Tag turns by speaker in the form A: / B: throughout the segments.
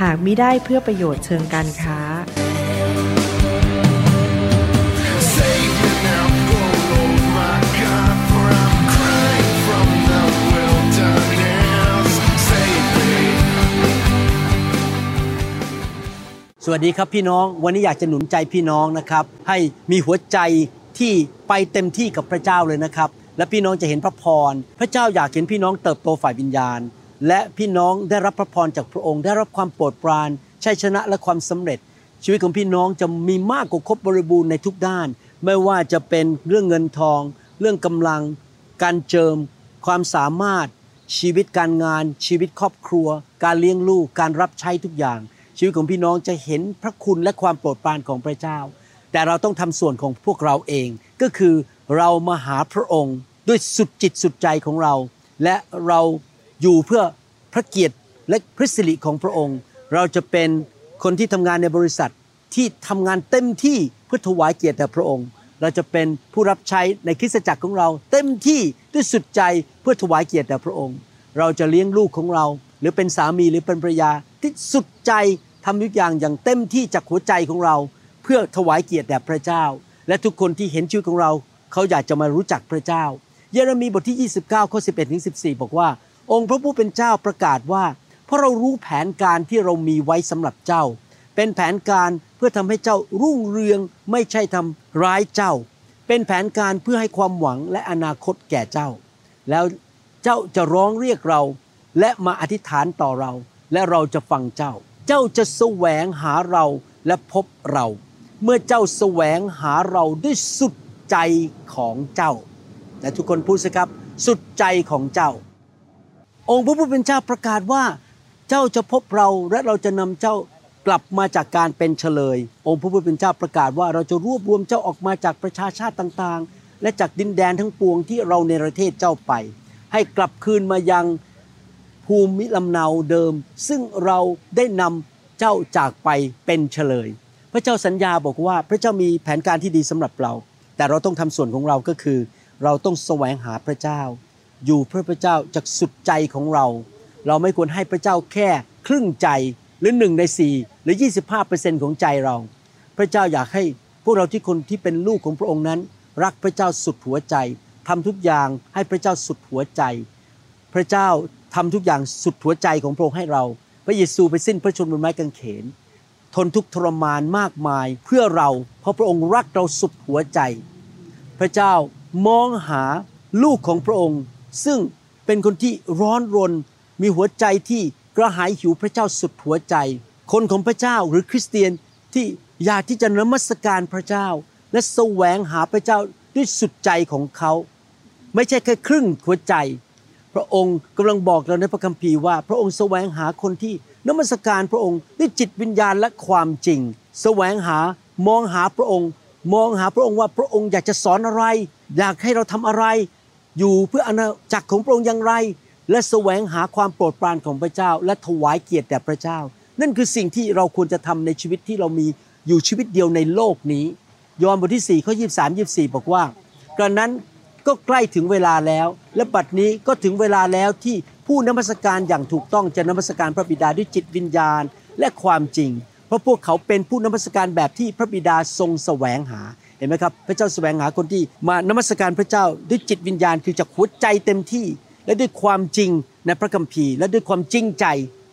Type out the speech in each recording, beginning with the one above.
A: หากมิได้เพื่อประโยชน์เชิงการค้า
B: สวัสดีครับพี่น้อง วันนี้อยากจะหนุนใจพี่น้องนะครับ ให้มีหัวใจที่ไปเต็มที่กับพระเจ้าเลยนะครับ และพี่น้องจะเห็นพระพร พระเจ้าอยากเห็นพี่น้องเติบโตฝ่ายวิญญาณ และพี่น้องได้รับพระพรจากพระองค์ ได้รับความโปรดปรานชัยชนะและความสำเร็จ ชีวิตของพี่น้องจะมีมากกว่าครบบริบูรณ์ในทุกด้าน ไม่ว่าจะเป็นเรื่องเงินทอง เรื่องกำลัง การเจิม ความสามารถ ชีวิตการงาน ชีวิตครอบครัว การเลี้ยงลูกการรับใช้ทุกอย่าง ชีวิตของพี่น้องจะเห็นพระคุณและความโปรดปรานของพระเจ้า แต่เราต้องทำส่วนของพวกเราเองก็คือเรามาหาพระองค์ด้วยสุดจิตสุดใจของเรา และเรา อยู่เพื่อพระเกียรติและพระสิริของพระองค์ เราจะเป็นคนที่ทำงานในบริษัทที่ทำงานเต็มที่เพื่อถวายเกียรติแด่พระองค์ เราจะเป็นผู้รับใช้ในคริสตจักรของเรา เต็มที่ด้วยสุดใจเพื่อถวายเกียรติแด่พระองค์ เราจะเลี้ยงลูกของเรา หรือเป็นสามีหรือเป็นภรรยาที่สุดใจทำทุกอย่างอย่างเต็มที่จากหัวใจของเรา เพื่อถวายเกียรติแด่พระเจ้า และทุกคนที่เห็นชีวิตของเรา เขาอยากจะมารู้จักพระเจ้า เยเรมีบทที่ 29ข้อ11ถึง14 บอกว่า องค์พระผู้เป็นเจ้าประกาศว่า เพราะเรารู้แผนการที่เรามีไว้สำหรับเจ้า เป็นแผนการเพื่อทำให้เจ้ารุ่งเรืองไม่ใช่ทำร้ายเจ้า เป็นแผนการเพื่อให้ความหวังและอนาคตแก่เจ้า แล้วเจ้าจะร้องเรียกเรา และมาอธิษฐานต่อเรา และเราจะฟังเจ้า เจ้าจะแสวงหาเราและพบเรา เมื่อเจ้าแสวงหาเราด้วยสุดใจของเจ้าและทุกคนพูดสิครับ สุดใจของเจ้า องค์พระผู้เป็นเจ้าประกาศว่าเจ้าจะพบเราและเราจะนำเจ้ากลับมาจากการเป็นเฉลย องค์พระผู้เป็นเจ้าประกาศว่าเราจะรวบรวมเจ้าออกมาจากประชาชาติต่างๆ และจากดินแดนทั้งปวงที่เราในประเทศเจ้าไป ให้กลับคืนมายังภูมิลำเนาเดิม ซึ่งเราได้นำเจ้าจากไปเป็นเฉลย พระเจ้าสัญญาบอกว่าพระเจ้ามีแผนการที่ดีสำหรับเรา แต่เราต้องทำส่วนของเราก็คือ เราต้องแสวงหาพระเจ้า อยู่เพื่อพระเจ้าจากสุดใจของเรา เราไม่ควรให้พระเจ้าแค่ครึ่งใจหรือหนึ่งในสี่หรือ 25%ของใจเรา พระเจ้าอยากให้พวกเราที่คนที่เป็นลูกของพระองค์นั้น รักพระเจ้าสุดหัวใจทำทุกอย่างให้พระเจ้าสุดหัวใจ พระเจ้าทำทุกอย่างสุดหัวใจของพระองค์ให้เรา พระเยซูไปสิ้นพระชนม์บนไม้กางเขน ทนทุกทรมานมากมายเพื่อเราเพราะพระองค์รักเราสุดหัวใจ พระเจ้ามองหาลูกของพระองค์ ซึ่งเป็นคนที่ร้อนรน มีหัวใจที่กระหายหิวพระเจ้าสุดหัวใจ คนของพระเจ้าหรือคริสเตียนที่อยากที่จะนมัสการพระเจ้า และแสวงหาพระเจ้าด้วยสุดใจของเขา ไม่ใช่แค่ครึ่งหัวใจ พระองค์กำลังบอกเราในพระคัมภีร์ว่า พระองค์แสวงหาคนที่นมัสการพระองค์ด้วยจิตวิญญาณและความจริง แสวงหามองหาพระองค์ มองหาพระองค์ว่าพระองค์อยากจะสอนอะไร อยากให้เราทำอะไร อยู่เพื่ออาณาจักรของพระองค์อย่างไร และแสวงหาความโปรดปรานของพระเจ้า และถวายเกียรติแด่พระเจ้า นั่นคือสิ่งที่เราควรจะทำในชีวิตที่เรามีอยู่ชีวิตเดียวในโลกนี้ ยอห์นบทที่4ข้อยี23 24 บอกว่ากระนั้นก็ใกล้ถึงเวลาแล้ว และบัดนี้ก็ถึงเวลาแล้วที่ผู้นมัสการอย่างถูกต้องจะนมัสการพระบิดาด้วยจิตวิญญาณและความจริง เพราะพวกเขาเป็นผู้นมัสการแบบที่พระบิดาทรงแสวงหา ห็นไหมครับพระเจ้าแสวงหาคนที่มานมัสการพระเจ้าด้วยจิตวิญญาณคือจากหัวใจเต็มที่ และด้วยความจริงในพระคัมภีร์ และด้วยความจริงใจ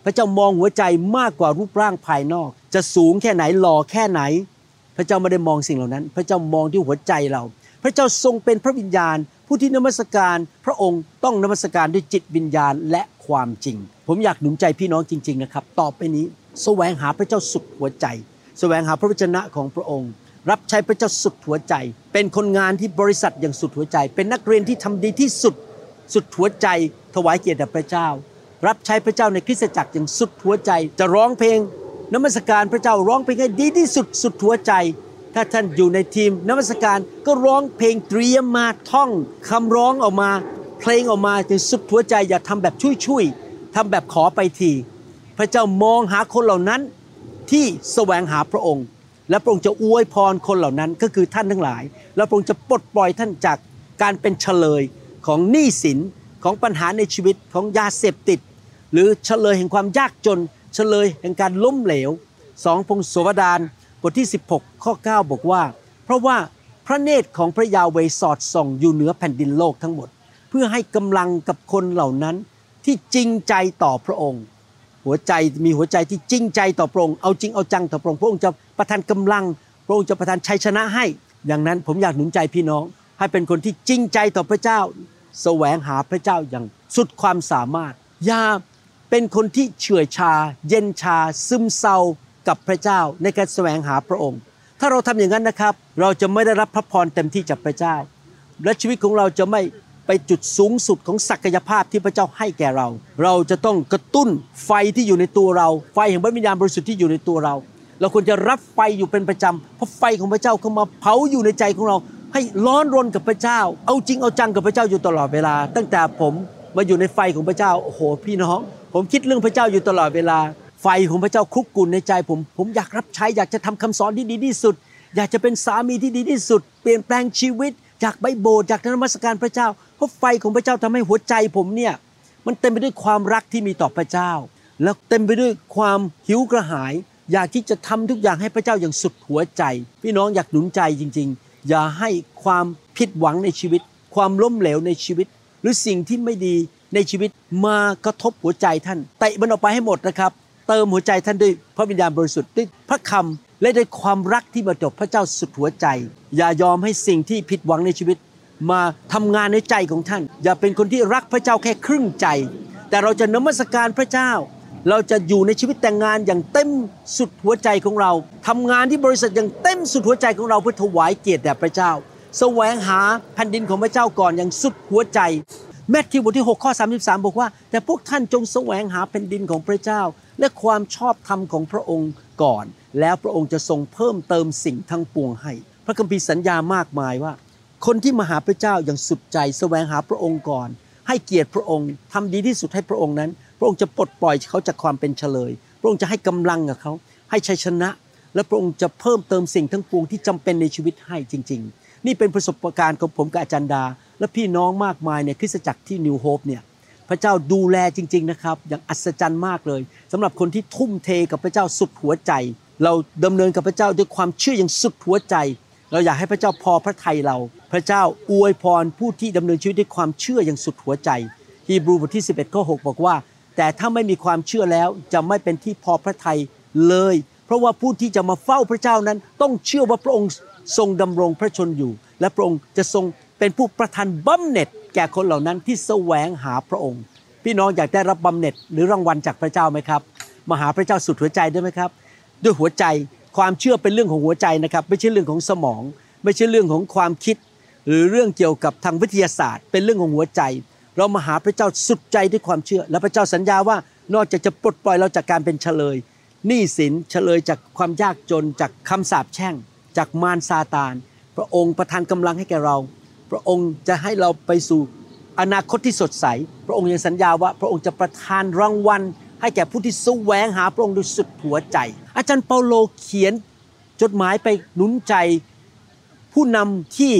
B: พระเจ้ามองหัวใจมากกว่ารูปร่างภายนอก จะสูงแค่ไหนหล่อแค่ไหน พระเจ้าไม่ได้มองสิ่งเหล่านั้น พระเจ้ามองที่หัวใจเรา พระเจ้าทรงเป็นพระวิญญาณ ผู้ที่นมัสการพระองค์ต้องนมัสการด้วยจิตวิญญาณและความจริง ผมอยากหนุนใจพี่น้องจริง ๆนะครับ ต่อไปนี้ แสวงหาพระเจ้าสุดหัวใจ แสวงหาพระวจนะของพระองค์ รับใช้พระเจ้าสุดหัวใจ เป็นคนงานที่บริษัทอย่างสุดหัวใจ เป็นนักเรียนที่ทำดีที่สุดสุดหัวใจ ถวายเกียรติแด่พระเจ้า รับใช้พระเจ้าในคริสตจักรอย่างสุดหัวใจ จะร้องเพลงนมัสการพระเจ้าร้องเพลงให้ดีที่สุดสุดหัวใจ ถ้าท่านอยู่ในทีมนมัสการก็ร้องเพลงเตรียมมาท่องคำร้องออกมา เพลงออกมาอย่างสุดหัวใจ อย่าทำแบบชุยๆทำแบบขอไปที พระเจ้ามองหาคนเหล่านั้นที่แสวงหาพระองค์ และพระองค์จะอวยพรคนเหล่านั้นก็คือท่านทั้งหลาย แล้วพระองค์จะปลดปล่อยท่านจากการเป็นเฉลยของหนี้สินของปัญหาในชีวิตของยาเสพติด หรือเฉลยแห่งความยากจน เฉลยแห่งการล้มเหลวสองพงศวดานบทที่ 16 ข้อ 9 บอกว่า เพราะว่าพระเนตรของพระยาเวสอดส่องอยู่เหนือแผ่นดินโลกทั้งหมด เพื่อให้กำลังกับคนเหล่านั้นที่จริงใจต่อพระองค์ หัวใจมีหัวใจที่จริงใจต่อพระองค์เอาจริงเอาจังต่อพระองค์พระองค์จะ ประทานกำลัง พระองค์จะประทานชัยชนะให้ อย่างนั้นผมอยากหนุนใจพี่น้อง ให้เป็นคนที่จริงใจต่อพระเจ้า แสวงหาพระเจ้าอย่างสุดความสามารถ อย่าเป็นคนที่เฉื่อยชา เย็นชา ซึมเศร้ากับพระเจ้าในการแสวงหาพระองค์ ถ้าเราทำอย่างนั้นนะครับ เราจะไม่ได้รับพระพรเต็มที่จากพระเจ้า และชีวิตของเราจะไม่ไปจุดสูงสุดของศักยภาพที่พระเจ้าให้แก่เรา เราจะต้องกระตุ้นไฟที่อยู่ในตัวเรา ไฟแห่งพระวิญญาณบริสุทธิ์ที่อยู่ในตัวเรา เราควรจะรับไฟอยู่เป็นประจำเพราะไฟของพระเจ้าเข้ามาเผาอยู่ในใจของเรา ให้ร้อนรนกับพระเจ้า เอาจริงเอาจังกับพระเจ้าอยู่ตลอดเวลา ตั้งแต่ผมมาอยู่ในไฟของพระเจ้าโอ้โหพี่น้อง ผมคิดเรื่องพระเจ้าอยู่ตลอดเวลา ไฟของพระเจ้าคุกกุ่นในใจผม ผมอยากรับใช้อยากจะทำคำสอนที่ดีที่สุด อยากจะเป็นสามีที่ดีที่สุด เปลี่ยนแปลงชีวิตจากไปโบสถ์จากนมัสการพระเจ้าเพราะไฟของพระเจ้าทำให้หัวใจผมเนี่ยมันเต็มไปด้วยความรักที่มีต่อพระเจ้า แล้วเต็มไปด้วยความหิวกระหาย อยากที่จะทำทุกอย่างให้พระเจ้าอย่างสุดหัวใจ พี่น้องอยากหนุนใจจริง ๆ อย่าให้ความผิดหวังในชีวิต ความล้มเหลวในชีวิต หรือสิ่งที่ไม่ดีในชีวิตมากระทบหัวใจท่านเตะมันออกไปให้หมดนะครับ เติมหัวใจท่านด้วยพระวิญญาณบริสุทธิ์ด้วยพระคำและด้วยความรักที่มาจากพระเจ้าสุดหัวใจ อย่ายอมให้สิ่งที่ผิดหวังในชีวิต มาทำงานในใจของท่าน อย่าเป็นคนที่รักพระเจ้าแค่ครึ่งใจ แต่เราจะนมัสการพระเจ้า เราจะอยู่ในชีวิตแต่งงานอย่างเต็มสุดหัวใจของเราทำงานที่บริษัทอย่างเต็มสุดหัวใจของเราเพื่อถวายเกียรติแด่พระเจ้า แสวงหาแผ่นดินของพระเจ้าก่อนอย่างสุดหัวใจแมทธิวบทที่ 6 ข้อ 33 บอกว่า แต่พวกท่านจงแสวงหาแผ่นดินของพระเจ้า และความชอบธรรมของพระองค์ก่อน แล้วพระองค์จะทรงเพิ่มเติมสิ่งทั้งปวงให้ พระคัมภีร์สัญญามากมายว่า คนที่มาหาพระเจ้าอย่างสุดใจ แสวงหาพระองค์ก่อน ให้เกียรติพระองค์ทำดีที่สุดให้พระองค์นั้น พระองค์จะปลดปล่อยเขาจากความเป็นเฉลย พระองค์จะให้กำลังกับเขา ให้ชัยชนะ และพระองค์จะเพิ่มเติมสิ่งทั้งปวงที่จำเป็นในชีวิตให้จริง ๆ นี่เป็นประสบการณ์ของผมกับอาจารย์ดา และพี่น้องมากมายในคริสตจักรที่นิวโฮปเนี่ยพระเจ้าดูแลจริง ๆนะครับ อย่างอัศจรรย์มากเลยสำหรับคนที่ทุ่มเทกับพระเจ้าสุดหัวใจ เราดำเนินกับพระเจ้าด้วยความเชื่ออย่างสุดหัวใจ เราอยากให้พระเจ้าพอพระทัยเรา พระเจ้าอวยพรผู้ที่ดำเนินชีวิตด้วยความเชื่ออย่างสุดหัวใจฮีบรูบทที่ 11ข้อ6บอกว่า แต่ถ้าไม่มีความเชื่อแล้วจะไม่เป็นที่พอพระทัยเลย เพราะว่าผู้ที่จะมาเฝ้าพระเจ้านั้น ต้องเชื่อว่าพระองค์ทรงดำรงพระชนอยู่ และพระองค์จะทรงเป็นผู้ประทานบำเหน็จ แก่คนเหล่านั้นที่แสวงหาพระองค์ พี่น้องอยากได้รับบำเหน็จหรือรางวัลจากพระเจ้าไหมครับมาหาพระเจ้าสุดหัวใจได้ไหมครับ ด้วยหัวใจความเชื่อเป็นเรื่องของหัวใจนะครับ ไม่ใช่เรื่องของสมอง ไม่ใช่เรื่องของความคิด หรือเรื่องเกี่ยวกับทางวิทยาศาสตร์ เป็นเรื่องของหัวใจ เรามาหาพระเจ้าสุดใจด้วยความเชื่อ และพระเจ้าสัญญาว่านอกจากจะปลดปล่อยเราจากการเป็นเฉลยหนี้สินเฉลยจากความยากจนจากคำสาปแช่ง จากมารซาตาน พระองค์ประทานกำลังให้แก่เรา พระองค์จะให้เราไปสู่อนาคตที่สดใส พระองค์ยังสัญญาว่าพระองค์จะประทานรางวัล ให้แก่ผู้ที่แสวงหาพระองค์ด้วยสุดหัวใจ อาจารย์เปาโลเขียนจดหมายไปหนุนใจ ผู้นำที่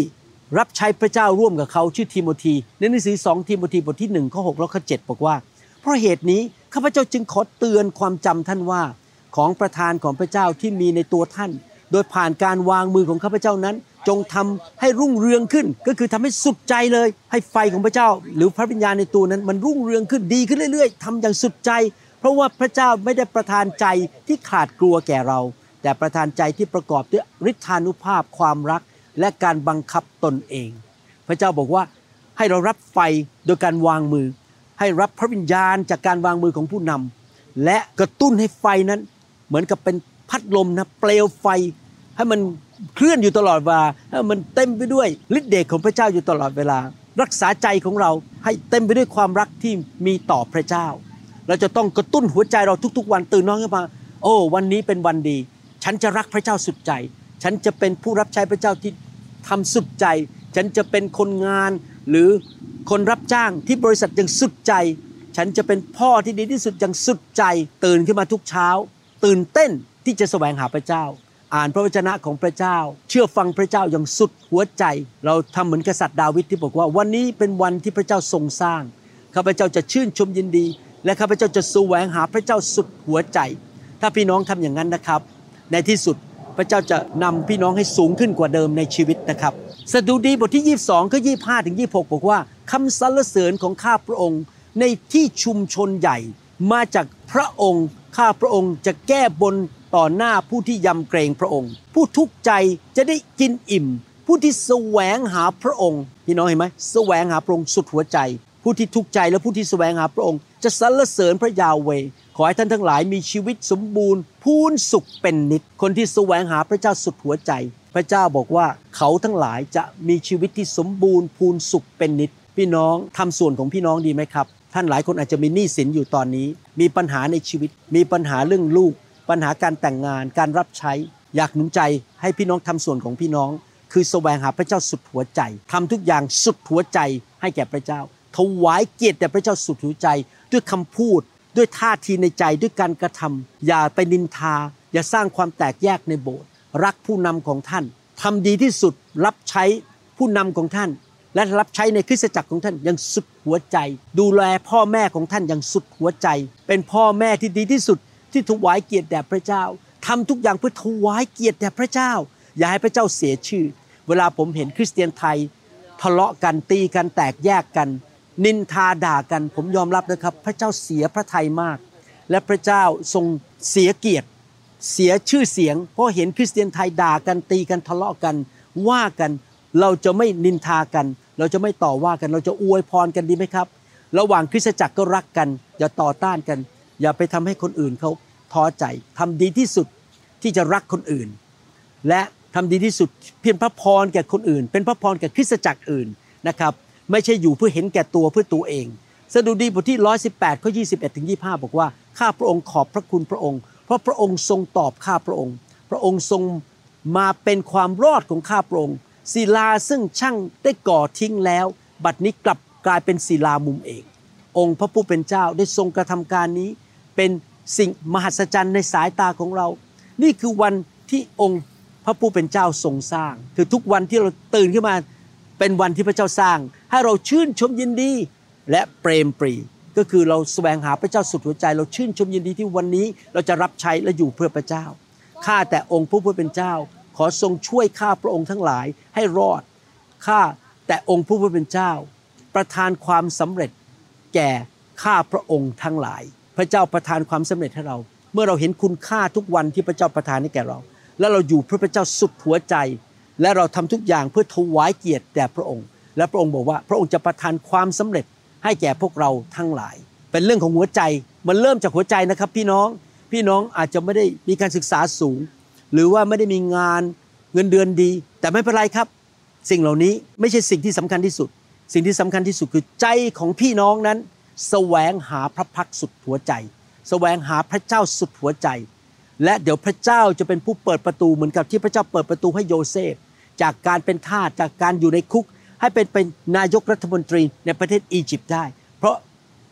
B: รับใช้พระเจ้าร่วมกับเขาชื่อทิโมธีในหนังสือ2ทิโมธีบทที่1ข้อ6แล้วข้อ7บอกว่า เพราะเหตุนี้ข้าพเจ้าจึงขอเตือนความจำท่านว่า ของประธานของพระเจ้าที่มีในตัวท่าน โดยผ่านการวางมือของข้าพเจ้านั้น จงทำให้รุ่งเรืองขึ้น ก็คือทำให้สุดใจเลย ให้ไฟของพระเจ้า หรือพระวิญญาณในตัวนั้นมันรุ่งเรืองขึ้นดีขึ้นเรื่อย ๆทำอย่างสุดใจ เพราะว่าพระเจ้าไม่ได้ประทานใจที่ขาดกลัวแก่เรา แต่ประทานใจที่ประกอบด้วยฤทธานุภาพความรัก และการบังคับตนเอง พระเจ้าบอกว่าให้เรารับไฟโดยการวางมือ ให้รับพระวิญญาณจากการวางมือของผู้นำและกระตุ้นให้ไฟนั้น เหมือนกับเป็นพัดลมนะเปลวไฟ ให้มันเคลื่อนอยู่ตลอดเวลาให้มันเต็มไปด้วยฤทธิ์เดชของพระเจ้าอยู่ตลอดเวลา รักษาใจของเราให้เต็มไปด้วยความรักที่มีต่อพระเจ้า เราจะต้องกระตุ้นหัวใจเราทุกๆ วันตื่นนอนขึ้นมา โอ้ วันนี้เป็นวันดี ฉันจะรักพระเจ้าสุดใจ ฉันจะเป็นผู้รับใช้พระเจ้าที่ทำสุดใจ ฉันจะเป็นคนงานหรือคนรับจ้างที่บริษัทอย่างสุดใจ ฉันจะเป็นพ่อที่ดีที่สุดอย่างสุดใจ ตื่นขึ้นมาทุกเช้า ตื่นเต้นที่จะแสวงหาพระเจ้า อ่านพระวจนะของพระเจ้า เชื่อฟังพระเจ้าอย่างสุดหัวใจ เราทำเหมือนกษัตริย์ดาวิดที่บอกว่า วันนี้เป็นวันที่พระเจ้าทรงสร้างข้าพเจ้าจะชื่นชมยินดี และข้าพเจ้าจะแสวงหาพระเจ้าสุดหัวใจ ถ้าพี่น้องทำอย่างนั้นนะครับ ในที่สุด พระเจ้าจะนำพี่น้องให้สูงขึ้นกว่าเดิมในชีวิตนะครับสดุดีบทที่ 22 ก็ 25 ถึง 26 บอกว่าคำสรรเสริญของข้าพระองค์ในที่ชุมชนใหญ่ มาจากพระองค์ข้าพระองค์จะแก้บนต่อหน้าผู้ที่ยำเกรงพระองค์ ผู้ทุกข์ใจจะได้กินอิ่ม ผู้ที่แสวงหาพระองค์พี่น้องเห็นไหมแสวงหาพระองค์สุดหัวใจ ผู้ที่ทุกข์ใจและผู้ที่แสวงหาพระองค์ จะสรรเสริญพระยาเว ขอให้ท่านทั้งหลายมีชีวิตสมบูรณ์พูนสุขเป็นนิด คนที่แสวงหาพระเจ้าสุดหัวใจ พระเจ้าบอกว่าเขาทั้งหลายจะมีชีวิตที่สมบูรณ์พูนสุขเป็นนิด พี่น้องทำส่วนของพี่น้องดีไหมครับ ท่านหลายคนอาจจะมีหนี้สินอยู่ตอนนี้ มีปัญหาในชีวิต มีปัญหาเรื่องลูก ปัญหาการแต่งงาน การรับใช้ อยากหนุนใจให้พี่น้องทำส่วนของพี่น้อง คือแสวงหาพระเจ้าสุดหัวใจทำทุกอย่างสุดหัวใจให้แก่พระเจ้าถวายเกียรติแด่พระเจ้าสุดหัวใจด้วยคำพูด ด้วยท่าทีในใจด้วยการกระทำอย่าไปนินทา อย่าสร้างความแตกแยกในโบสถ์รักผู้นำของท่านทำดีที่สุดรับใช้ผู้นำของท่าน และรับใช้ในคริสตจักรของท่านอย่างสุดหัวใจ ดูแลพ่อแม่ของท่านอย่างสุดหัวใจ เป็นพ่อแม่ที่ดีที่สุดที่ถวายเกียรติแด่พระเจ้าทำทุกอย่างเพื่อถวายเกียรติแด่พระเจ้า อย่าให้พระเจ้าเสียชื่อ เวลาผมเห็นคริสเตียนไทยทะเลาะกันตีกันแตกแยกกัน นินทาด่ากันผมยอมรับนะครับ พระเจ้าเสียพระทัยมาก และพระเจ้าทรงเสียเกียรติ เสียชื่อเสียง เพราะเห็นคริสเตียนไทยด่ากันตีกันทะเลาะกัน ว่ากันเราจะไม่นินทากัน เราจะไม่ต่อว่ากัน เราจะอวยพรกันดีไหมครับ ระหว่างคริสตจักรก็รักกัน อย่าต่อต้านกัน อย่าไปทำให้คนอื่นเขาท้อใจทำดีที่สุดที่จะรักคนอื่น และทำดีที่สุดเพียงพระพรแก่คนอื่น เป็นพระพรแก่คริสตจักรอื่นนะครับ ไม่ใช่อยู่เพื่อเห็นแก่ตัวเพื่อตัวเอง สดุดีบทที่ 118 ข้อ 21 ถึง 25 บอกว่า ข้าพระองค์ขอบพระคุณพระองค์ เพราะพระองค์ทรงตอบข้าพระองค์ พระองค์ทรงมาเป็นความรอดของข้าพระองค์ ศิลาซึ่งช่างได้ก่อทิ้งแล้ว บัดนี้กลับกลายเป็นศิลามุมเอกองค์พระผู้เป็นเจ้าได้ทรงกระทำการนี้ เป็นสิ่งมหัศจรรย์ในสายตาของเรา นี่คือวันที่องค์พระผู้เป็นเจ้าทรงสร้าง คือทุกวันที่เราตื่นขึ้นมาเป็นวันที่พระเจ้าสร้าง ให้เราชื่นชมยินดีและเปรมปรี ก็คือเราแสวงหาพระเจ้าสุดหัวใจ เราชื่นชมยินดีที่วันนี้เราจะรับใช้และอยู่เพื่อพระเจ้าข้าแต่องค์ผู้เป็นเจ้า ขอทรงช่วยข้าพระองค์ทั้งหลายให้รอดข้าแต่องค์ผู้เป็นเจ้า ประทานความสำเร็จแก่ข้าพระองค์ทั้งหลาย พระเจ้าประทานความสำเร็จให้เรา เมื่อเราเห็นคุณค่าทุกวันที่พระเจ้าประทานให้แก่เรา แล้วเราอยู่เพื่อพระเจ้าสุดหัวใจ และเราทำทุกอย่างเพื่อถวายเกียรติแด่พระองค์ และพระองค์บอกว่าพระองค์จะประทานความสำเร็จให้แก่พวกเราทั้งหลาย เป็นเรื่องของหัวใจมันเริ่มจากหัวใจนะครับ พี่น้องพี่น้องอาจจะไม่ได้มีการศึกษาสูง หรือว่าไม่ได้มีงานเงินเดือนดี แต่ไม่เป็นไรครับ สิ่งเหล่านี้ไม่ใช่สิ่งที่สำคัญที่สุด สิ่งที่สำคัญที่สุดคือใจของพี่น้องนั้นแสวงหาพระพักตร์สุดหัวใจแสวงหาพระเจ้าสุดหัวใจ และเดี๋ยวพระเจ้าจะเป็นผู้เปิดประตูเหมือนกับที่พระเจ้าเปิดประตูให้โยเซฟจากการเป็นทาสจากการอยู่ในคุก ให้เป็นเป็นนายกรัฐมนตรีในประเทศอียิปต์ได้ เพราะ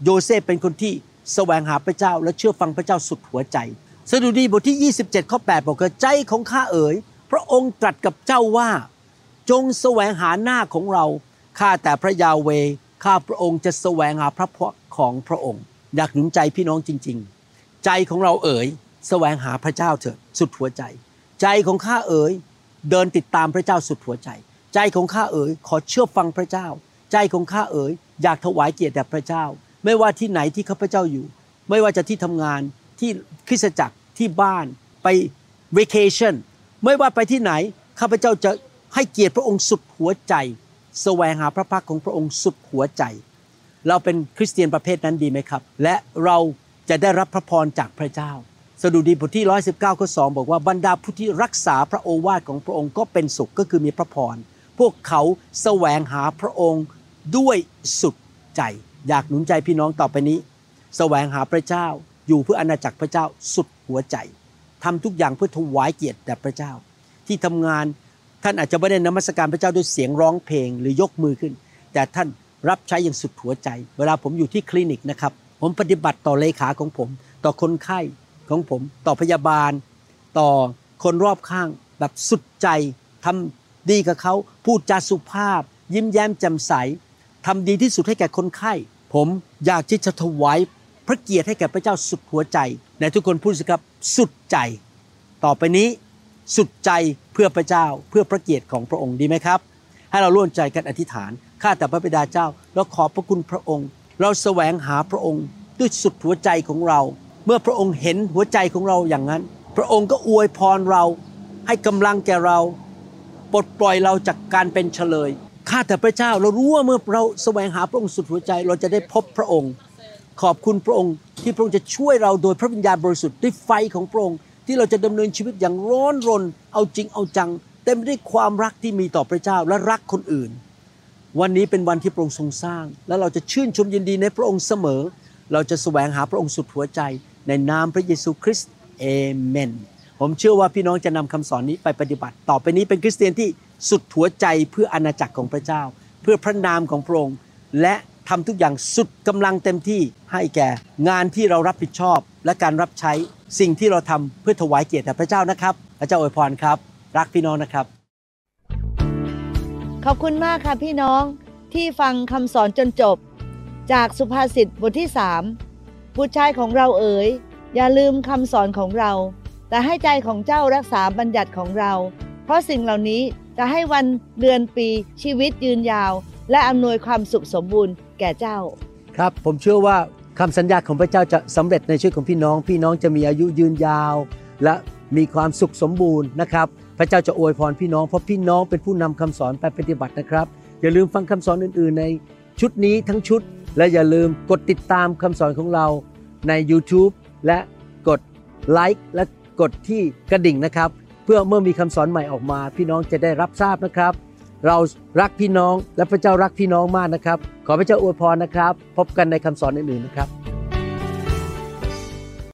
B: โยเซฟเป็นคนที่แสวงหาพระเจ้าและเชื่อฟังพระเจ้าสุดหัวใจสดุดีบทที่ 27 ข้อ 8 บอกว่าใจของข้าเอ๋ย พระองค์ตรัสกับเจ้าว่า จงแสวงหาหน้าของเรา ข้าแต่พระยาเว ข้าพระองค์จะแสวงหาพระพรของพระองค์ อยากหนุนใจพี่น้องจริง ๆ ใจของเราเอ๋ย แสวงหาพระเจ้าเถิดสุดหัวใจ ใจของข้าเอ๋ย เดินติดตามพระเจ้าสุดหัวใจ ใจของข้าเอ๋ยขอเชื่อฟังพระเจ้า ใจของข้าเอ๋ยอยากถวายเกียรติแด่พระเจ้า ไม่ว่าที่ไหนที่ข้าพเจ้าอยู่ ไม่ว่าจะที่ทำงานที่คริสตจักรที่บ้านไป vacation ไม่ว่าไปที่ไหนข้าพเจ้าจะให้เกียรติพระองค์สุดหัวใจแสวงหาพระพักของพระองค์สุดหัวใจ เราเป็นคริสเตียนประเภทนั้นดีไหมครับ และเราจะได้รับพระพรจากพระเจ้า สดุดีบทที่ 119ข้อ2บอกว่าบรรดาผู้ที่รักษาพระโอวาทของพระองค์ก็เป็นสุขก็คือมีพระพร พวกเขาแสวงหาพระองค์ด้วยสุดใจ อยากหนุนใจพี่น้องต่อไปนี้ แสวงหาพระเจ้าอยู่เพื่ออาณาจักรพระเจ้าสุดหัวใจทำทุกอย่างเพื่อถวายเกียรติแด่พระเจ้า ที่ทำงานท่านอาจจะไม่ได้นมัสการพระเจ้าด้วยเสียงร้องเพลงหรือยกมือขึ้น แต่ท่านรับใช้อย่างสุดหัวใจ เวลาผมอยู่ที่คลินิกนะครับ ผมปฏิบัติต่อเลขาของผม ต่อคนไข้ของผม ต่อพยาบาล ต่อคนรอบข้างแบบสุดใจทำ ดีกับเขาพูดจาสุภาพ ยิ้มแย้มแจ่มใสทำดีที่สุดให้แก่คนไข้ ผมอยากที่จะถวายพระเกียรติให้แก่พระเจ้าสุดหัวใจในทุกคนพูดสิครับสุดใจ ต่อไปนี้สุดใจเพื่อพระเจ้าเพื่อพระเกียรติของพระองค์ดีไหมครับ ให้เราร่วมใจกันอธิษฐานข้าแต่พระบิดาเจ้าแล้วขอบพระคุณพระองค์ เราแสวงหาพระองค์ด้วยสุดหัวใจของเรา เมื่อพระองค์เห็นหัวใจของเราอย่างนั้น พระองค์ก็อวยพรเรา ให้กำลังแก่เรา ปลดปล่อยเราจากการเป็นเฉลย ข้าแต่พระเจ้าเรารู้ว่าเมื่อเราแสวงหาพระองค์สุดหัวใจ เราจะได้พบพระองค์ ขอบคุณพระองค์ที่พระองค์จะช่วยเราโดยพระวิญญาณบริสุทธิ์ด้วยไฟของพระองค์ที่เราจะดำเนินชีวิตอย่างร้อนรน เอาจริงเอาจังเต็มไปด้วยความรักที่มีต่อพระเจ้าและรักคนอื่น วันนี้เป็นวันที่พระองค์ทรงสร้าง และเราจะชื่นชมยินดีในพระองค์เสมอ เราจะแสวงหาพระองค์สุดหัวใจในนามพระเยซูคริสต์เอเมน ผมเชื่อว่าพี่น้องจะนำคำสอนนี้ไปปฏิบัติ ต่อไปนี้เป็นคริสเตียนที่สุดหัวใจเพื่ออาณาจักรของพระเจ้า เพื่อพระนามของพระองค์ และทำทุกอย่างสุดกำลังเต็มที่ให้แก่ งานที่เรารับผิดชอบ และการรับใช้สิ่งที่เราทำเพื่อถวายเกียรติแด่พระเจ้านะครับพระเจ้าอวยพรครับ รักพี่น้องนะครับ
C: ขอบคุณมากค่ะพี่น้องที่ฟังคำสอนจนจบ จากสุภาษิตบทที่สามผู้ชายของเราเอ๋ยอย่าลืมคำสอนของเรา แต่ให้ใจของเจ้ารักษาบัญญัติของเรา เพราะสิ่งเหล่านี้จะให้วันเดือนปีชีวิตยืนยาว และอำนวยความสุขสมบูรณ์แก่เจ้า
B: ครับผมเชื่อว่าคำสัญญาของพระเจ้าจะสำเร็จในชีวิตของพี่น้อง พี่น้องจะมีอายุยืนยาว และมีความสุขสมบูรณ์นะครับ พระเจ้าจะอวยพรพี่น้องเพราะพี่น้องเป็นผู้นำคำสอนไปปฏิบัตินะครับ อย่าลืมฟังคำสอนอื่น ๆ ในชุดนี้ทั้งชุด และอย่าลืมกดติดตามคำสอนของเราใน YouTube และกดไลค์และ กดที่กระดิ่งนะครับ เพื่อเมื่อมีคำสอนใหม่ออกมา พี่น้องจะได้รับทราบนะครับ เรารักพี่น้องและพระเจ้ารักพี่น้องมากนะครับ ขอพระเจ้าอวยพรนะครับ พบกันในคำสอนอื่นๆนะครับ